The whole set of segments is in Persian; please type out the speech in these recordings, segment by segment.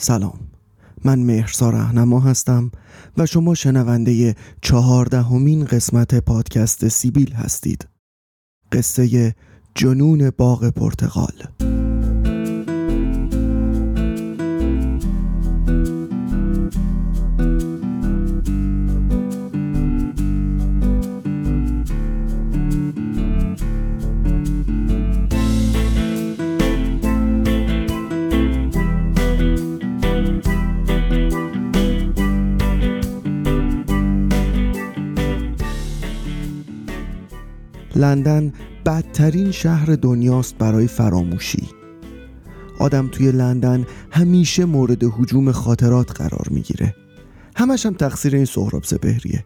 سلام. من مهرسا رهنما هستم و شما شنونده چهاردهمین قسمت پادکست سیبیل هستید. قصه جنون باغ پرتغال. لندن بدترین شهر دنیاست برای فراموشی. آدم توی لندن همیشه مورد حجوم خاطرات قرار می‌گیره. همش هم تقصیر این سهراب سپهریه.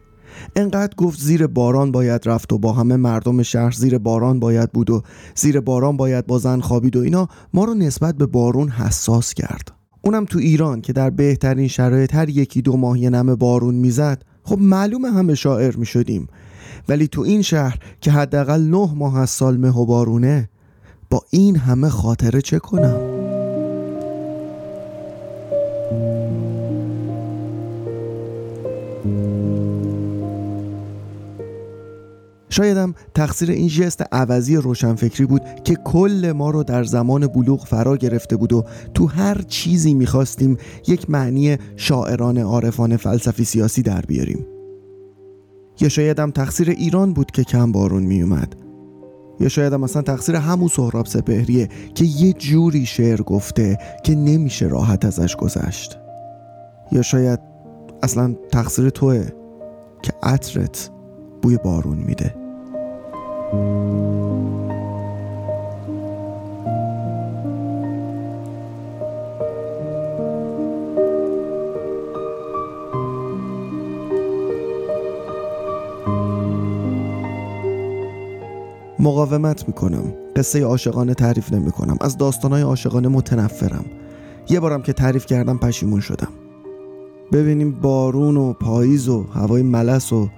انقدر گفت زیر باران باید رفت و با همه مردم شهر زیر باران باید بود و زیر باران باید با زن خوابید و اینا ما رو نسبت به بارون حساس کرد. اونم تو ایران که در بهترین شرایط هر یکی دو ماه یه نمه بارون می‌زد خب معلومه همه شاعر می‌شدیم. ولی تو این شهر که حداقل نه ماه از سال بارونه با این همه خاطره چه کنم؟ شایدم تقصیر این جست عوضی روشنفکری بود که کل ما رو در زمان بلوغ فرا گرفته بود و تو هر چیزی می‌خواستیم یک معنی شاعران عارفان فلسفی سیاسی در بیاریم. یا شاید هم تقصیر ایران بود که کم بارون می اومد یا شاید هم مثلا تقصیر همون سهراب سپهریه که یه جوری شعر گفته که نمیشه راحت ازش گذشت. یا شاید اصلا تقصیر توه که عطرت بوی بارون میده. مقاومت می‌کنم. قصه عاشقانه تعریف نمی‌کنم. از داستانهای عاشقانه متنفرم. یه بارم که تعریف کردم پشیمون شدم. ببینیم بارون و پاییز و هوای ملس و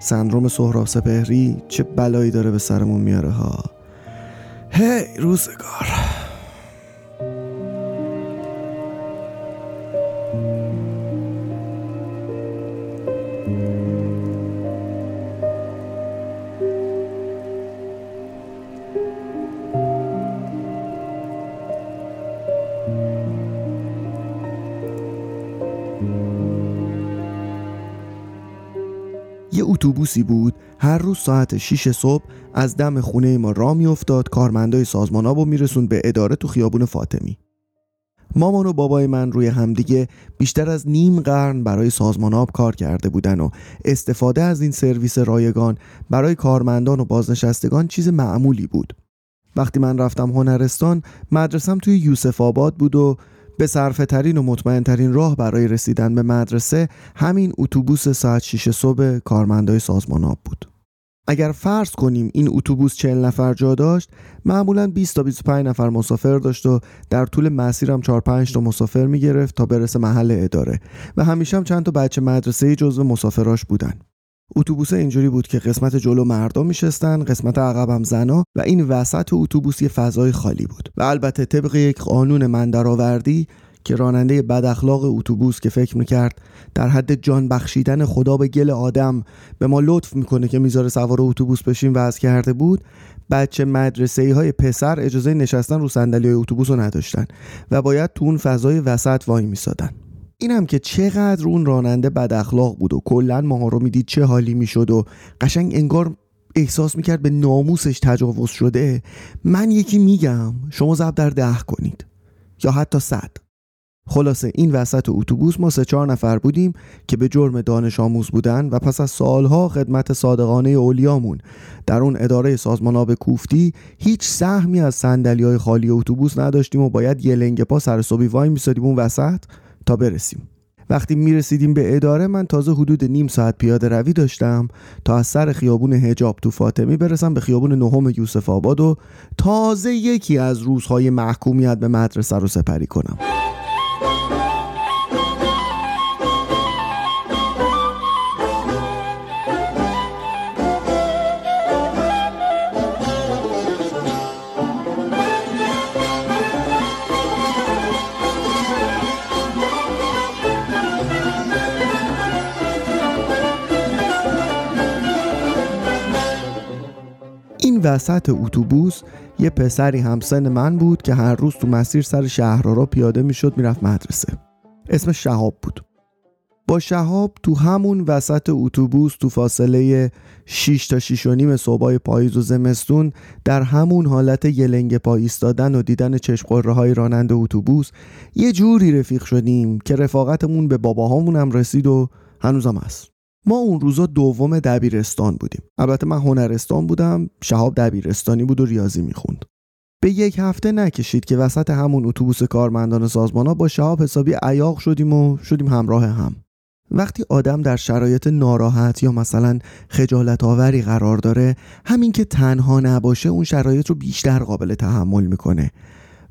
سندروم سهراب سپهری چه بلایی داره به سرمون میاره ها. هی روزگار. اتوبوسی بود. هر روز ساعت 6 صبح از دم خونه ما را میافتاد. کارمندای سازمان ها میرسون به اداره تو خیابون فاطمی. مامان و بابای من روی همدیگه بیشتر از نیم قرن برای سازمان آب کار کرده بودن و استفاده از این سرویس رایگان برای کارمندان و بازنشستگان چیز معمولی بود. وقتی من رفتم هنرستان مدرسم توی یوسف آباد بود و به صرفه ترین و مطمئن ترین راه برای رسیدن به مدرسه همین اتوبوس ساعت 6 صبح کارمندای سازمان آب بود. اگر فرض کنیم این اتوبوس 40 نفر جا داشت معمولا 20 تا 25 نفر مسافر داشت و در طول مسیرم 4 5 تا مسافر می گرفت تا برسه محل اداره و همیشه هم چند تا بچه مدرسه جزو مسافراش بودن اتوبوس اینجوری بود که قسمت جلو مردم میشستن قسمت عقبم زنا و این وسط اتوبوس یه فضای خالی بود. و البته طبق یک قانون من درآوردی که راننده بد اخلاق اتوبوس که فکر می‌کرد در حد جان بخشیدن خدا به گل آدم به ما لطف می‌کنه که می‌ذاره سوار اتوبوس بشیم وضع کرده بود بچه مدرسه های پسر اجازه نشستن رو صندلی اتوبوس رو نداشتن و باید تو اون فضای وسط وای میسادن. اینم که چقدر اون راننده بد اخلاق بود و کلا ماها رو می‌دید چه حالی می‌شد و قشنگ انگار احساس می‌کرد به ناموسش تجاوز شده. من یکی میگم شما زب در ده کنید. یا حتی صد. خلاصه این وسط اتوبوس ما سه چهار نفر بودیم که به جرم دانش آموز بودن و پس از سالها خدمت صادقانه اولیامون. در اون اداره سازمان آب کوفتی هیچ سهمی از صندلی های خالی اتوبوس نداشتیم و باید یه لنگ پا سر صبحی وای میسادیم اون وسط. تا برسیم. وقتی می‌رسیدیم به اداره من تازه حدود نیم ساعت پیاده روی داشتم تا از سر خیابون هجاب تو فاطمی برسم به خیابون نهم یوسف آباد و تازه یکی از روزهای محکومیت به مدرسه رو سپری کنم. وسط اتوبوس یه پسری همسن من بود که هر روز تو مسیر سر شهرها پیاده می‌شد می‌رفت مدرسه. اسم شهاب بود. با شهاب تو همون وسط اتوبوس تو فاصله 6 تا 6 و نیم صبح پاییز و زمستون در همون حالت یلنگ پا ایستادن و دیدن چشم های راننده اتوبوس یه جوری رفیق شدیم که رفاقتمون به باباهامون هم رسید و هنوزم هست. ما اون روزا دوم دبیرستان بودیم. البته من هنرستان بودم شهاب دبیرستانی بود و ریاضی می‌خوند. به یک هفته نکشید که وسط همون اتوبوس کارمندان سازمان ها با شهاب حسابی عیاق شدیم و شدیم همراه هم. وقتی آدم در شرایط ناراحت یا مثلا خجالت آوری قرار داره همین که تنها نباشه اون شرایط رو بیشتر قابل تحمل می‌کنه.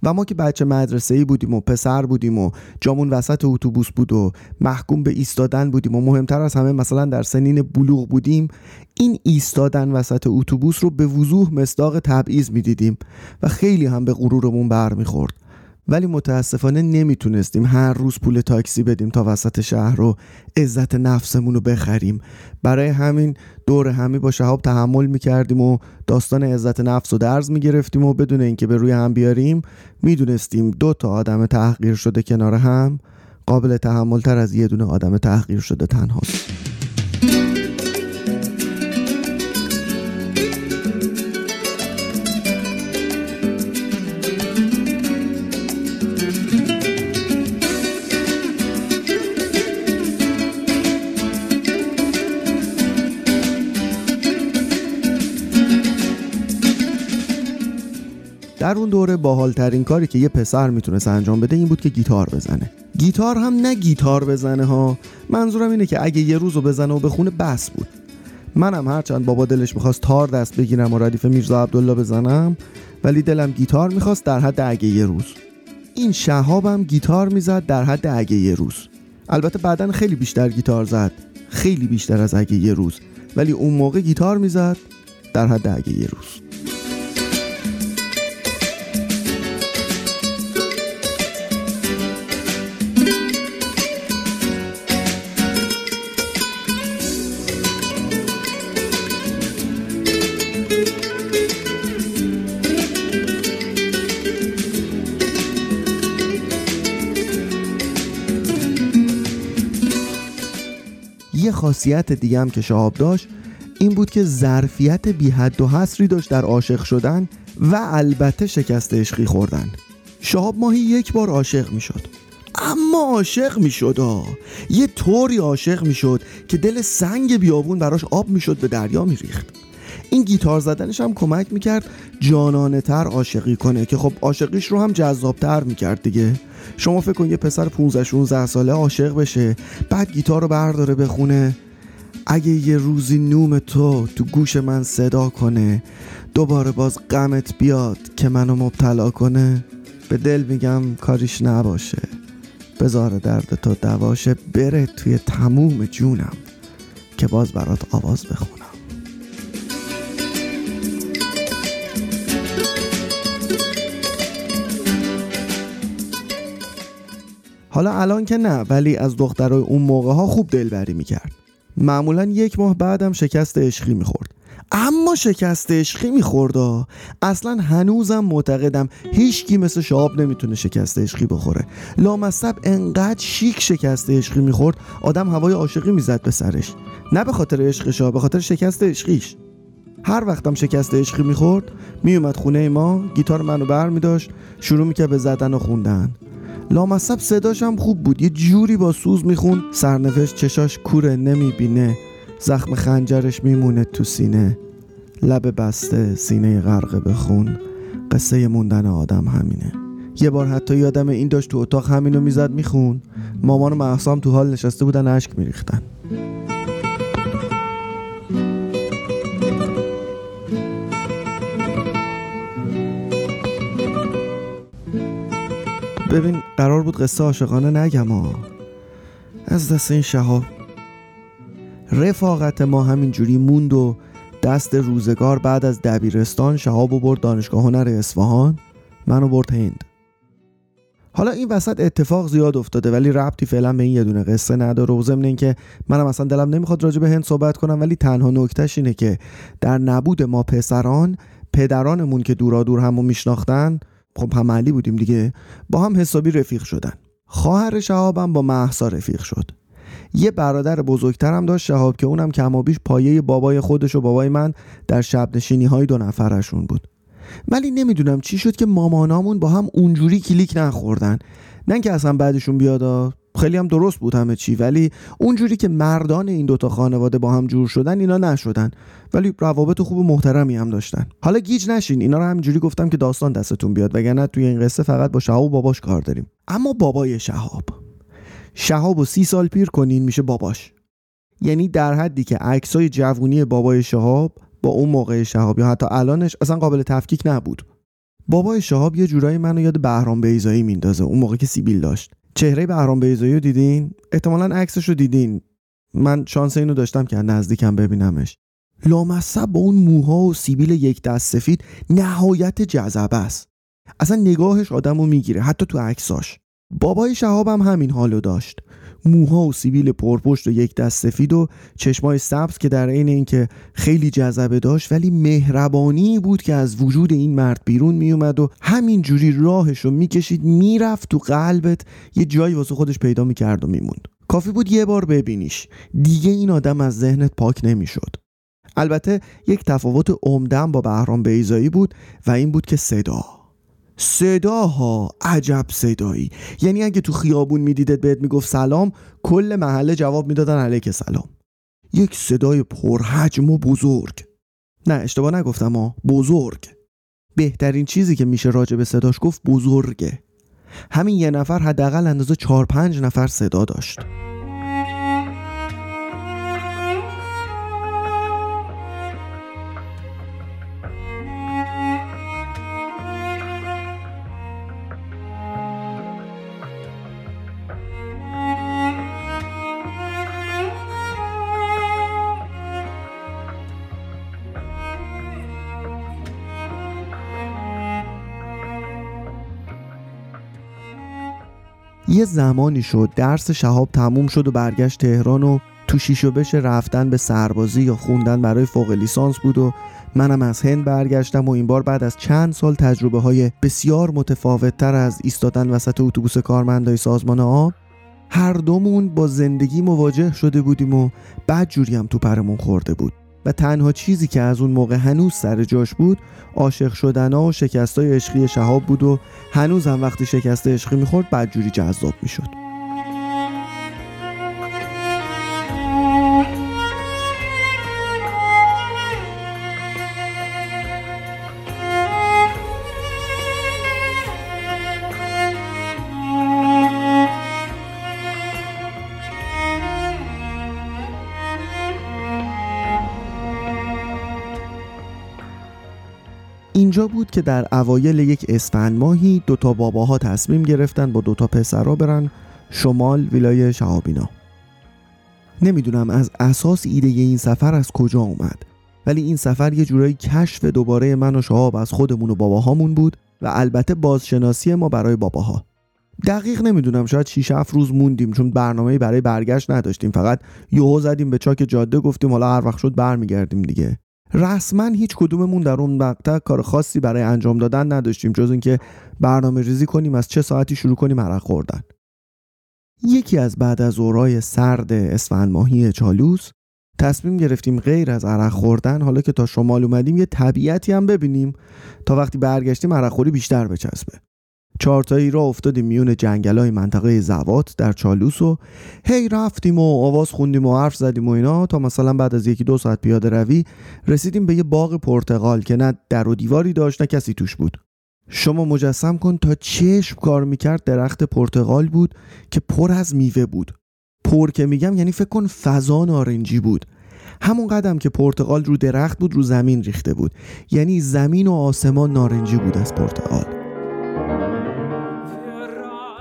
و ما که بچه مدرسه ای بودیم و پسر بودیم و جامون وسط اتوبوس بود و محکوم به ایستادن بودیم و مهمتر از همه مثلا در سنین بلوغ بودیم این ایستادن وسط اتوبوس رو به وضوح مصداق تبعیض می‌دیدیم و خیلی هم به غرورمون برمیخورد. ولی متاسفانه نمی‌تونستیم هر روز پول تاکسی بدیم تا وسط شهر رو عزت نفسمون رو بخریم. برای همین دور همی با شهاب تحمل می‌کردیم و داستان عزت نفس رو درز می‌گرفتیم و بدون اینکه به روی هم بیاریم می‌دونستیم دو تا آدم تحقیر شده کنار هم قابل تحمل تر از یه دونه آدم تحقیر شده تنهاست. دوره باحالترین کاری که یه پسر می‌تونست انجام بده این بود که گیتار بزنه. گیتار هم نه گیتار بزنه ها. منظورم اینه که اگه یه روزو بزنه و بخونه بس بود. منم هرچند بابا دلش می‌خواست تار دست بگیرم و ردیف میرزا عبدالله بزنم ولی دلم گیتار می‌خواست در حد اگه یه روز. این شهابم گیتار می‌زد در حد اگه یه روز. البته بعدا خیلی بیشتر گیتار زد. خیلی بیشتر از اگه یه روز. ولی اون موقع گیتار می‌زد در حد اگه یه روز. خاصیت دیگه هم که شهاب داشت این بود که ظرفیت بی حد و حصری داشت در عاشق شدن و البته شکست عشقی خوردن. شهاب ماهی یک بار عاشق می‌شد. اما عاشق می‌شد یه طوری عاشق می‌شد که دل سنگ بیابون براش آب می‌شد به دریا میریخت. این گیتار زدنش هم کمک می‌کرد جانانه تر عاشقی کنه که خب عاشقیش رو هم جذابتر می‌کرد دیگه. شما فکر کن یه پسر 15 16 ساله عاشق بشه بعد گیتار رو برداره بخونه. اگه یه روزی نوم تو تو گوش من صدا کنه دوباره باز غمت بیاد که منو مبتلا کنه. به دل میگم کاریش نباشه. بذار درد تو دواشه بره توی تموم جونم که باز برات آواز بخونم حالا الان که نه ولی از دخترای اون موقع ها خوب دلبری می‌کرد. معمولا یک ماه بعدم شکست عشقی می‌خورد. اما شکست عشقی می‌خورد اصلا هنوزم معتقدم هیچکی مثل شاب نمی‌تونه شکست عشقی بخوره. لامصب انقدر شیک شکست عشقی می‌خورد آدم هوای عاشقی می‌زد به سرش. نه به خاطر عشقش به خاطر شکست عشقیش. هر وقتم شکست عشقی می‌خورد میومد خونه ما گیتار منو بر شروع می‌کرد به زدن و خوندن. لامصب صداش هم خوب بود. یه جوری با سوز میخون سرنوشت چشاش کوره نمی‌بینه. زخم خنجرش میمونه تو سینه. لب بسته سینه غرقه بخون. قصه موندن آدم همینه. یه بار حتی یادم این داشت تو اتاق همینو می‌زد میخون مامان و محسام تو حال نشسته بودن اشک میریختن. ببین قرار بود قصه عاشقانه نگم ها از دست این شهاب. رفاقت ما همینجوری موند و دست روزگار بعد از دبیرستان شهاب و برد دانشگاه هنر اصفهان منو برد هند. حالا این وسط اتفاق زیاد افتاده ولی ربطی فعلا به این یه دونه قصه نداره و ضمن اینکه منم اصلا دلم نمی‌خواد راجع به هند صحبت کنم ولی تنها نکتهش اینه که در نبود ما پسران پدرانمون که دورا دور همو میشناختن خب همالی بودیم دیگه با هم حسابی رفیق شدن. خواهر شهابم با محسا رفیق شد. یه برادر بزرگترم داشت شهاب که اونم کمابیش پایه بابای خودش و بابای من در شب نشینی های دو نفرشون بود. ولی نمی‌دونم چی شد که مامانامون با هم اونجوری کلیک نخوردن. نه که اصلا بعدشون بیاد خیلی هم درست بود همه چی ولی اونجوری که مردان این دوتا خانواده با هم جور شدن اینا نشدن. ولی روابط خوب و محترمی هم داشتن. حالا گیج نشین اینا رو همینجوری گفتم که داستان دستتون بیاد وگرنه توی این قصه فقط با شهاب و باباش کار داریم. اما بابای شهاب. شهاب و سی سال پیر کنین میشه باباش. یعنی در حدی که عکسای جوونی بابای شهاب با اون موقع شهاب یا حتی الانش اصلا قابل تفکیک نبود. بابای شهاب یه جورایی منو یاد بهرام بیزایی میندازه اون موقع که سیبیل داشت. چهره بهرام بیزایی رو دیدین؟ احتمالا عکسش رو دیدین. من شانس اینو داشتم که نزدیکم ببینمش. لامصب با اون موها و سیبیل یک دست سفید نهایت جذبه است. اصلا نگاهش آدم رو می‌گیره حتی تو عکساش. بابای شهابم همین حالو داشت. موها و سیبیل پرپشت و یک دست سفید و چشمای سبز که در عین اینکه خیلی جذبه داشت ولی مهربانی بود که از وجود این مرد بیرون میومد و همین جوری راهش رو می‌کشید می‌رفت تو قلبت یه جایی واسه خودش پیدا می‌کرد و میموند. کافی بود یه بار ببینیش. دیگه این آدم از ذهنت پاک نمی‌شد. البته یک تفاوت عمدن با بهرام بیزایی بود و این بود که صدا. صداها عجب صدایی. یعنی اگه تو خیابون میدیدت بهت می‌گفت سلام کل محله جواب می‌دادن علیک سلام. یک صدای پرحجم و بزرگ. نه اشتباه نگفتم ها بزرگ. بهترین چیزی که میشه راجع به صداش گفت بزرگه. همین یه نفر حداقل اندازه چهار پنج نفر صدا داشت. یه زمانی شد درس شهاب تموم شد و برگشت تهران و تو شیشو بشه رفتن به سربازی یا خوندن برای فوق لیسانس بود و منم از هند برگشتم و این بار بعد از چند سال تجربه های بسیار متفاوت تر از ایستادن وسط اتوبوس کارمندای سازمان آب هر دومون با زندگی مواجه شده بودیم و بعد جوری هم تو پرمون خورده بود. و تنها چیزی که از اون موقع هنوز سر جاش بود عاشق شدن و شکستای عشقی شهاب بود و هنوز هم وقتی شکست عشقی می‌خورد بدجوری جذاب می‌شد. اینجا بود که در اوایل یک اسفند ماهی دوتا باباها تصمیم گرفتن با دوتا پسرا برن شمال ویلای شهابینا. نمی‌دونم از اساس ایده این سفر از کجا اومد ولی این سفر یه جورایی کشف دوباره من و شهاب از خودمون و باباهامون بود و البته بازشناسی ما برای باباها. دقیق نمی‌دونم شاید 6 7 روز موندیم چون برنامه برای برگشت نداشتیم فقط یهو زدیم به چاک جاده گفتیم حالا هر وقت شد برمیگردیم دیگه. رسما هیچ کدوممون در اون مقطع کار خاصی برای انجام دادن نداشتیم جز اینکه برنامه ریزی کنیم از چه ساعتی شروع کنیم عرق خوردن. یکی از بعد از اورای سرد اسفند ماهی چالوس تصمیم گرفتیم غیر از عرق خوردن حالا که تا شمال اومدیم یه طبیعتی هم ببینیم تا وقتی برگشتیم عرق خوری بیشتر بچسبه. چهارتایی را افتادیم میون جنگل های منطقه زوات در چالوس و هی رفتیم و آواز خوندیم و حرف زدیم و اینا تا مثلا بعد از یکی دو ساعت پیاده روی رسیدیم به یه باغ پرتغال که نه در و دیواری داشت نه کسی توش بود. شما مجسم کن تا چشم کار می‌کرد درخت پرتغال بود که پر از میوه بود. پر که میگم یعنی فکر کن فضا نارنجی بود. همون قدم که پرتغال رو درخت بود رو زمین ریخته بود. یعنی زمین و آسمان نارنجی بود از پرتغال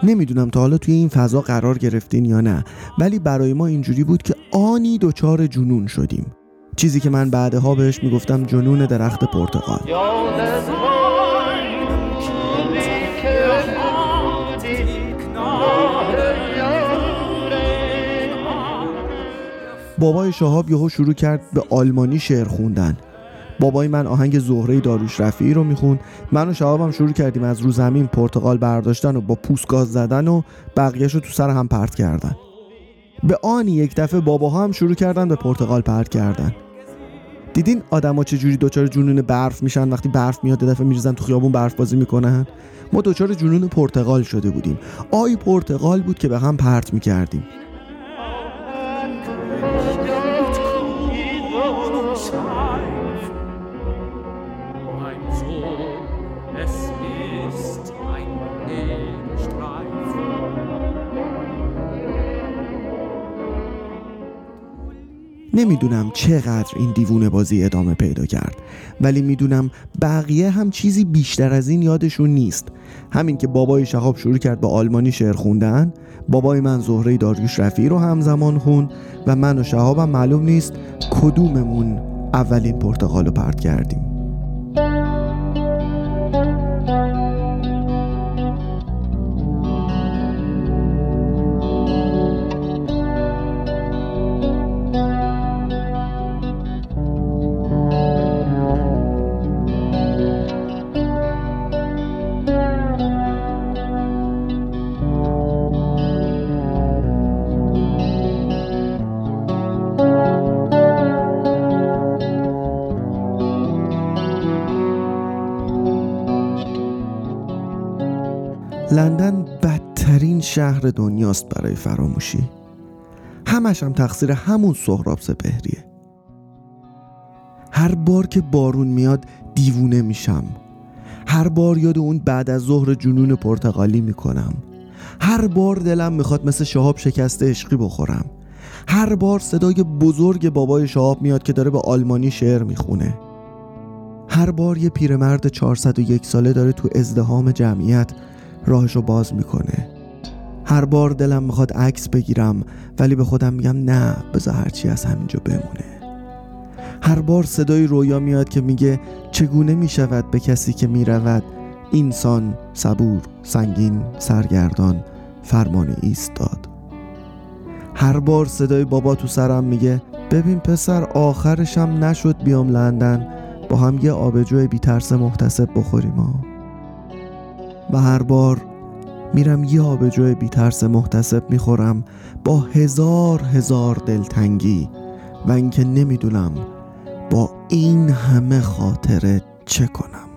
نمی‌دونم تا حالا توی این فضا قرار گرفتین یا نه ولی برای ما اینجوری بود که آنی دچار جنون شدیم. چیزی که من بعدها بهش می‌گفتم جنون درخت پرتقال. بابای شهاب یهو شروع کرد به آلمانی شعر خوندن. بابای من آهنگ زهره داروش رفیعی رو می‌خوند. من و شهابم شروع کردیم از رو زمین پرتقال برداشتن و با پوست گاز زدن و بقیهش رو تو سر هم پرت کردن. به آنی یک دفعه باباها هم شروع کردن به پرتقال پرت کردن. دیدین آدما چجوری دچار جنون برف میشن وقتی برف میاد دفعه میریزن تو خیابون برف بازی می‌کنن؟ ما دچار جنون پرتقال شده بودیم. آی پرتقال بود که به هم پرت می‌کردیم. نمی‌دونم چقدر این دیوونه بازی ادامه پیدا کرد ولی می‌دونم بقیه هم چیزی بیشتر از این یادشون نیست. همین که بابای شهاب شروع کرد به آلمانی شعر خوندن بابای من زهره داریوش رفیعی رو همزمان خوند و من و شهابم معلوم نیست کدوممون اولین پرتغال رو پرت کردیم. لندن بدترین شهر دنیاست برای فراموشی. همش هم تقصیر همون سهراب سپهریه. هر بار که بارون میاد دیوونه میشم. هر بار یاد اون بعد از ظهر جنون پرتغالی می‌کنم. هر بار دلم می‌خواد مثل شهاب شکسته عشقی بخورم. هر بار صدای بزرگ بابای شهاب میاد که داره به آلمانی شعر می‌خونه. هر بار یه پیرمرد 401 ساله داره تو ازدهام جمعیت راهشو باز می‌کنه. هر بار دلم می‌خواد عکس بگیرم ولی به خودم میگم نه بذار هرچی از همینجا بمونه. هر بار صدای رویا میاد که میگه چگونه می‌شود به کسی که می‌رود؟ اینسان صبور سنگین سرگردان فرمان ایستاد. هر بار صدای بابا تو سرم میگه ببین پسر آخرشم نشد بیام لندن. با هم یه آبجو بی ترس محتسب بخوریم ها. و هر بار میرم یه آبجو بی ترس محتسب می‌خورم با هزار هزار دلتنگی و اینکه نمی‌دونم با این همه خاطره چه کنم.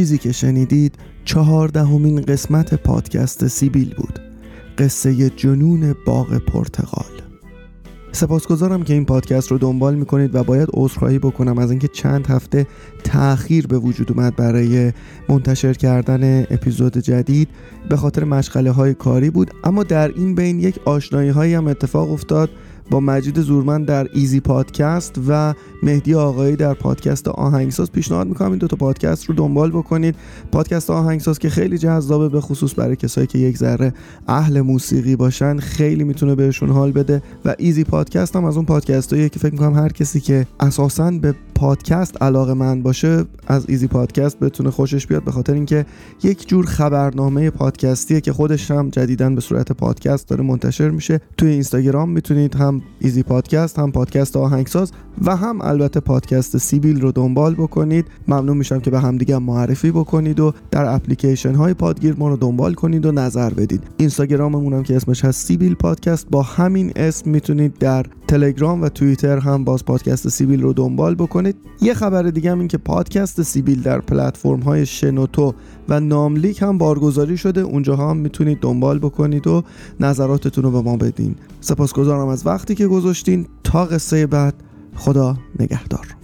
چیزی که شنیدید چهاردهمین قسمت پادکست سیبیل بود. قصه جنون باغ پرتغال سپاسگزارم که این پادکست رو دنبال می‌کنید و باید عذرخواهی بکنم از اینکه چند هفته تاخیر به وجود اومد برای منتشر کردن اپیزود جدید. به خاطر مشغله های کاری بود اما در این بین یک آشنایی هایی هم اتفاق افتاد با مجید زورمن در ایزی پادکست و مهدی آقایی در پادکست آهنگساز پیشنهاد می‌کنم این دو تا پادکست رو دنبال بکنید. پادکست آهنگساز که خیلی جذابه به خصوص برای کسایی که یک ذره اهل موسیقی باشن خیلی می‌تونه بهشون حال بده و ایزی پادکست هم از اون پادکست که فکر می‌کنم هر کسی که اساسا به پادکست علاقه‌مند باشه از ایزی پادکست بتونه خوشش بیاد به خاطر اینکه یک جور خبرنامه پادکستیه که خودش هم جدیدا به صورت پادکست داره منتشر میشه. توی اینستاگرام می‌تونید هم ایزی پادکست هم پادکست آهنگساز و هم البته پادکست سیبیل رو دنبال بکنید. ممنون میشم که به همدیگه معرفی بکنید و در اپلیکیشن های پادگیر ما رو دنبال کنید و نظر بدید. اینستاگراممون هم که اسمش هست سیبیل پادکست. با همین اسم می‌تونید در تلگرام و توییتر هم باز پادکست سیبیل رو دنبال بکنید. کنید یه خبر دیگه هم این که پادکست سیبیل در پلتفرم های شنوتو و ناملیک هم بارگذاری شده. اونجاها هم می‌تونید دنبال بکنید و نظراتتون رو به ما بدین. سپاسگزارم از وقتی که گذاشتین. تا قصه بعد خدا نگهدار.